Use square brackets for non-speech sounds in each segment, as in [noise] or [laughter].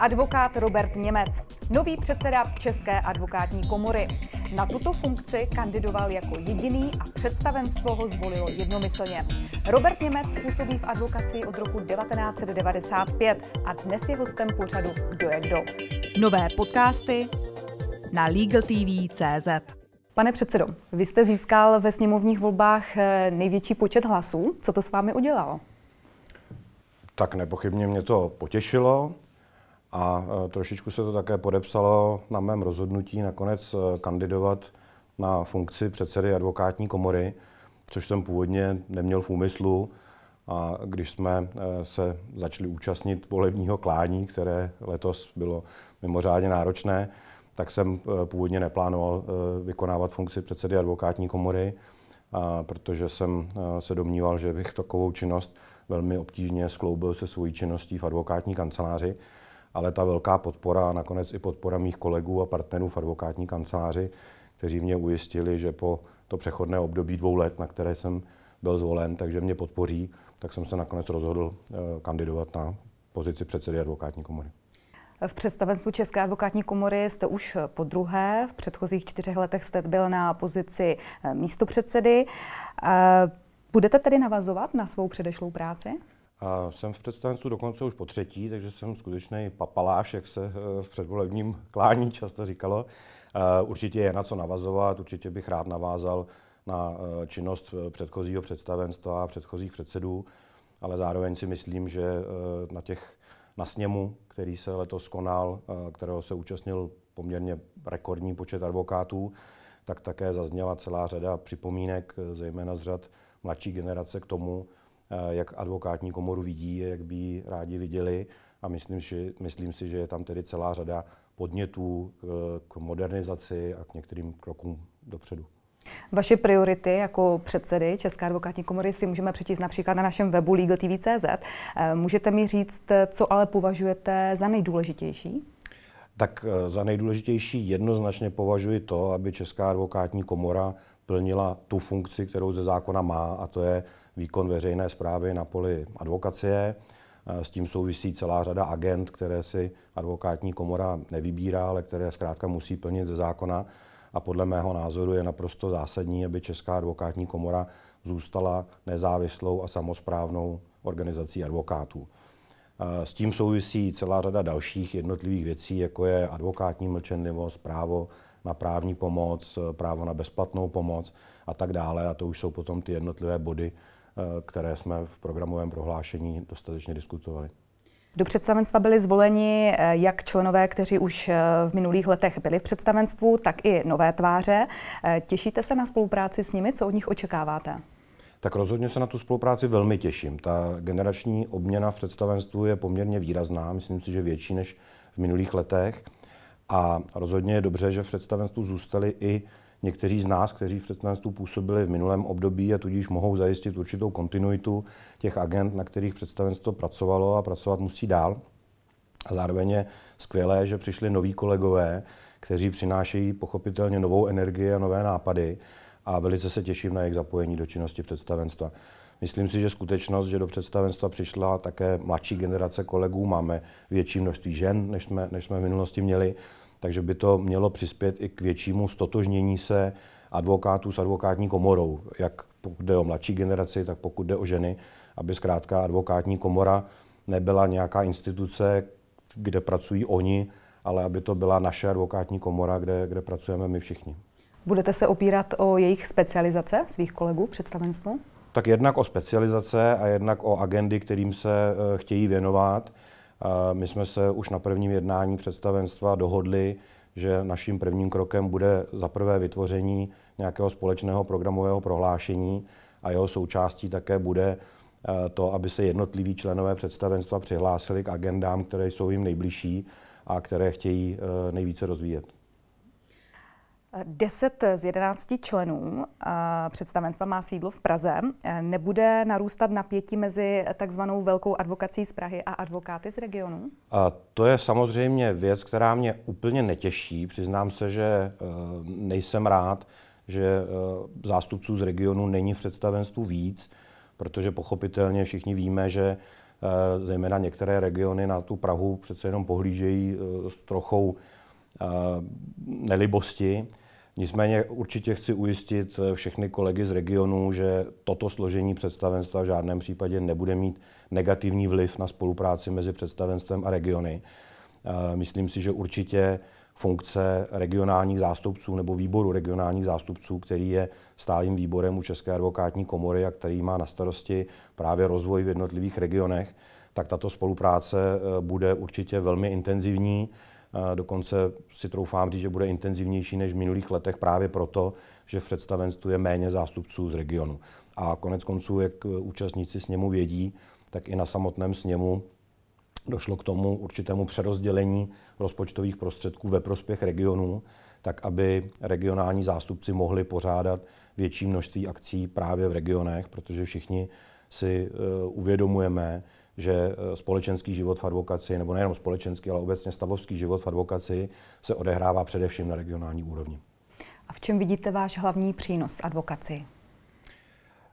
Advokát Robert Němec, nový předseda České advokátní komory. Na tuto funkci kandidoval jako jediný a představenstvo ho zvolilo jednomyslně. Robert Němec působí v advokaci od roku 1995 a dnes je hostem pořadu Kdo je kdo. Nové podcasty na LegalTV.cz Pane předsedo, vy jste získal ve sněmovních volbách eh, největší počet hlasů. Co to s vámi udělalo? Tak nepochybně mě to potěšilo a e, trošičku se to také podepsalo na mém rozhodnutí nakonec e, kandidovat na funkci předsedy advokátní komory, což jsem původně neměl v úmyslu. A když jsme e, se začali účastnit volebního klání, které letos bylo mimořádně náročné, tak jsem původně neplánoval vykonávat funkci předsedy advokátní komory, protože jsem se domníval, že bych takovou činnost velmi obtížně skloubil se svojí činností v advokátní kanceláři ale ta velká podpora a nakonec i podpora mých kolegů a partnerů v advokátní kanceláři, kteří mě ujistili, že po to přechodné období dvou let, na které jsem byl zvolen, takže mě podpoří, tak jsem se nakonec rozhodl eh, kandidovat na pozici předsedy advokátní komory. V představenstvu České advokátní komory jste už po druhé. V předchozích čtyřech letech jste byl na pozici eh, místopředsedy. Eh, budete tedy navazovat na svou předešlou práci? A jsem v představenstvu dokonce už po třetí, takže jsem skutečný papaláš, jak se eh, v předvolebním klání často říkalo. Eh, určitě je na co navazovat, určitě bych rád navázal na eh, činnost předchozího představenstva a předchozích předsedů, ale zároveň si myslím, že na těch na sněmu, který se letos konal, kterého se účastnil poměrně rekordní počet advokátů, tak také zazněla celá řada připomínek, zejména z řad mladší generace k tomu, jak advokátní komoru vidí, jak by ji rádi viděli a myslím, že, myslím si, že je tam tedy celá řada podnětů k, eh, k modernizaci a k některým krokům dopředu. Vaše priority jako předsedy České advokátní komory si můžeme přečíst například na našem webu legaltv.cz. Eh, můžete mi říct, co ale považujete za nejdůležitější? Tak za nejdůležitější jednoznačně považuji to, aby Česká advokátní komora plnila tu funkci, kterou ze zákona má, a to je výkon veřejné zprávy na poli advokacie. S tím souvisí celá řada agent, které si advokátní komora nevybírá, ale které zkrátka musí plnit ze zákona. A podle mého názoru je naprosto zásadní, aby Česká advokátní komora zůstala nezávislou a samozprávnou organizací advokátů. S tím souvisí celá řada dalších jednotlivých věcí, jako je advokátní mlčenlivost, právo na právní pomoc, právo na bezplatnou pomoc a tak dále. A to už jsou potom ty jednotlivé body, Eh, které jsme v programovém prohlášení dostatečně diskutovali. Do představenstva byli zvoleni eh, jak členové, kteří už eh, v minulých letech byli v představenstvu, tak i nové tváře. Těšíte se na spolupráci s nimi? Co od nich očekáváte? Tak rozhodně se na tu spolupráci velmi těším. Ta generační obměna v představenstvu je poměrně výrazná, myslím si, že větší než v minulých letech. A rozhodně je dobře, že v představenstvu zůstali i někteří z nás, kteří v představenstvu působili v minulém období a tudíž mohou zajistit určitou kontinuitu těch agent, na kterých představenstvo pracovalo a pracovat musí dál. A zároveň je skvělé, že přišli noví kolegové, kteří přinášejí pochopitelně novou energii a nové nápady a velice se těším na jejich zapojení do činnosti představenstva. Myslím si, že skutečnost, že do představenstva přišla také mladší generace kolegů, máme větší množství žen, než jsme, než jsme v minulosti měli, takže by to mělo přispět i k většímu stotožnění se advokátů s advokátní komorou, jak pokud jde o mladší generaci, tak pokud jde o ženy, aby zkrátka advokátní komora nebyla nějaká instituce, kde pracují oni, ale aby to byla naše advokátní komora, kde, kde pracujeme my všichni. Budete se opírat o jejich specializace svých kolegů představenstvu? Tak jednak o specializace a jednak o agendy, kterým se eh, chtějí věnovat. My jsme se už na prvním jednání představenstva dohodli, že naším prvním krokem bude za prvé vytvoření nějakého společného programového prohlášení a jeho součástí také bude eh, to, aby se jednotliví členové představenstva přihlásili k agendám, které jsou jim nejbližší a které chtějí eh, nejvíce rozvíjet. Deset z jedenácti členů eh, představenstva má sídlo v Praze. Eh, nebude narůstat napětí mezi takzvanou velkou advokací z Prahy a advokáty z regionu? A to je samozřejmě věc, která mě úplně netěší. Přiznám se, že eh, nejsem rád, že zástupců z regionu není v představenstvu víc, protože pochopitelně všichni víme, že zejména některé regiony na tu Prahu přece jenom pohlížejí s trochou nelibosti. Nicméně určitě chci ujistit všechny kolegy z regionu, že toto složení představenstva v žádném případě nebude mít negativní vliv na spolupráci mezi představenstvem a regiony. Myslím si, že určitě funkce regionálních zástupců nebo výboru regionálních zástupců, který je stálým výborem u České advokátní komory a který má na starosti právě rozvoj v jednotlivých regionech, tak tato spolupráce eh, bude určitě velmi intenzivní. Dokonce si troufám říct, že bude intenzivnější než v minulých letech právě proto, že v představenstvu je méně zástupců z regionu. A konec konců, jak účastníci sněmu vědí, tak i na samotném sněmu došlo k tomu určitému přerozdělení rozpočtových prostředků ve prospěch regionů, tak aby regionální zástupci mohli pořádat větší množství akcí právě v regionech, protože všichni si uh, uvědomujeme, že eh, společenský život v advokaci, nebo nejenom společenský, ale obecně stavovský život v advokaci se odehrává především na regionální úrovni. A v čem vidíte váš hlavní přínos advokaci?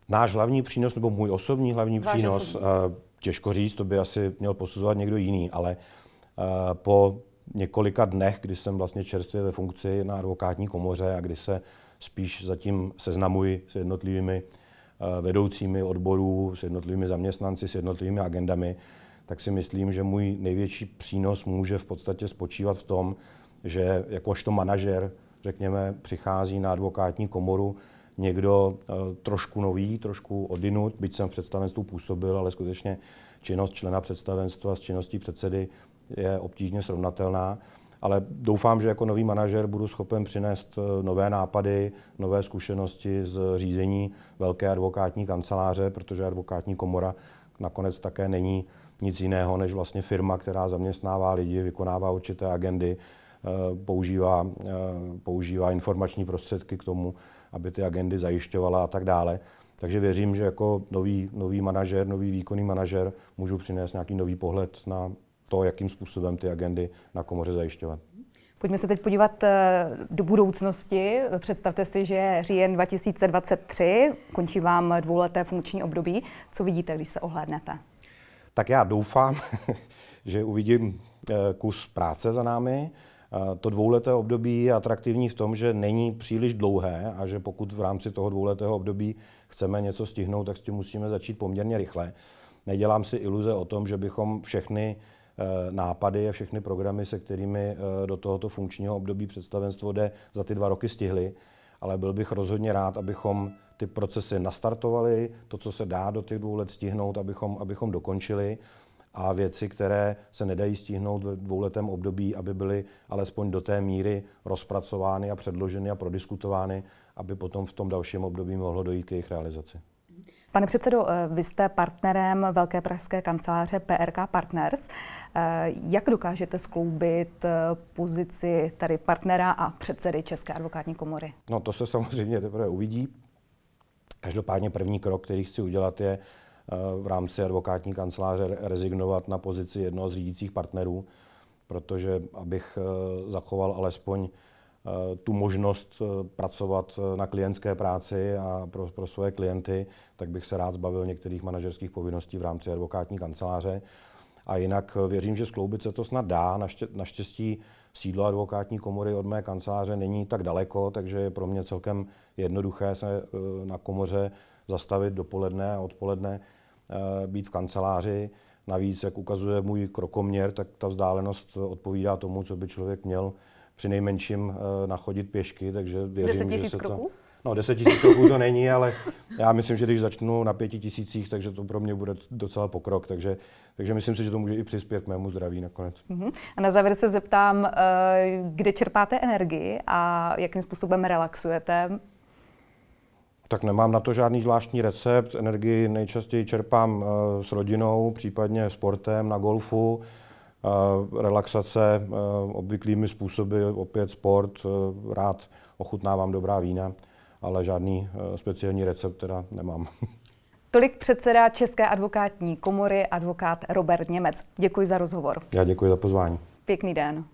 Náš hlavní přínos, nebo můj osobní hlavní váš přínos, osobní. Uh, těžko říct, to by asi měl posuzovat někdo jiný, ale uh, po několika dnech, kdy jsem vlastně čerstvě ve funkci na advokátní komoře a kdy se spíš zatím seznamuji s jednotlivými uh, vedoucími odborů, s jednotlivými zaměstnanci, s jednotlivými agendami, tak si myslím, že můj největší přínos může v podstatě spočívat v tom, že jakožto manažer, řekněme, přichází na advokátní komoru někdo eh, trošku nový, trošku odinut, byť jsem v představenstvu působil, ale skutečně činnost člena představenstva s činností předsedy je obtížně srovnatelná. Ale doufám, že jako nový manažer budu schopen přinést eh, nové nápady, nové zkušenosti z řízení velké advokátní kanceláře, protože advokátní komora nakonec také není nic jiného než vlastně firma, která zaměstnává lidi, vykonává určité agendy, eh, používá, používá informační prostředky k tomu, aby ty agendy zajišťovala a tak dále. Takže věřím, že jako nový, nový manažer, nový výkonný manažer můžu přinést nějaký nový pohled na to, jakým způsobem ty agendy na komoře zajišťovat. Pojďme se teď podívat eh, do budoucnosti. Představte si, že je říjen 2023, končí vám dvouleté funkční období. Co vidíte, když se ohlédnete? Tak já doufám, [laughs] že uvidím eh, kus práce za námi, to dvouleté období je atraktivní v tom, že není příliš dlouhé a že pokud v rámci toho dvouletého období chceme něco stihnout, tak s tím musíme začít poměrně rychle. Nedělám si iluze o tom, že bychom všechny eh, nápady a všechny programy, se kterými eh, do tohoto funkčního období představenstvo jde, za ty dva roky stihli, ale byl bych rozhodně rád, abychom ty procesy nastartovali, to, co se dá do těch dvou let stihnout, abychom, abychom dokončili a věci, které se nedají stihnout ve dvouletém období, aby byly alespoň do té míry rozpracovány a předloženy a prodiskutovány, aby potom v tom dalším období mohlo dojít k jejich realizaci. Pane předsedo, eh, vy jste partnerem Velké pražské kanceláře PRK Partners. Eh, jak dokážete skloubit eh, pozici tady partnera a předsedy České advokátní komory? No to se samozřejmě teprve uvidí. Každopádně první krok, který chci udělat, je v rámci advokátní kanceláře rezignovat na pozici jednoho z řídících partnerů, protože abych zachoval alespoň tu možnost eh, pracovat na klientské práci a pro, pro svoje klienty, tak bych se rád zbavil některých manažerských povinností v rámci advokátní kanceláře. A jinak věřím, že skloubit se to snad dá. Naštěstí sídlo advokátní komory od mé kanceláře není tak daleko, takže je pro mě celkem jednoduché se na komoře zastavit dopoledne a odpoledne Eh, být v kanceláři. Navíc, jak ukazuje můj krokoměr, tak ta vzdálenost odpovídá tomu, co by člověk měl při nejmenším eh, nachodit pěšky, takže věřím, že se kroků? to... No, 10 tisíc kroků to není, ale já myslím, že když začnu na pěti tisících, takže to pro mě bude docela pokrok. Takže, takže myslím si, že to může i přispět k mému zdraví nakonec. Uh-huh. A na závěr se zeptám, eh, kde čerpáte energii a jakým způsobem relaxujete? Tak nemám na to žádný zvláštní recept. Energii nejčastěji čerpám eh, s rodinou, případně sportem, na golfu. Relaxace eh, obvyklými způsoby, opět sport, rád ochutnávám dobrá vína, ale žádný speciální recept teda nemám. [laughs] Tolik předseda České advokátní komory, advokát Robert Němec. Děkuji za rozhovor. Já děkuji za pozvání. Pěkný den.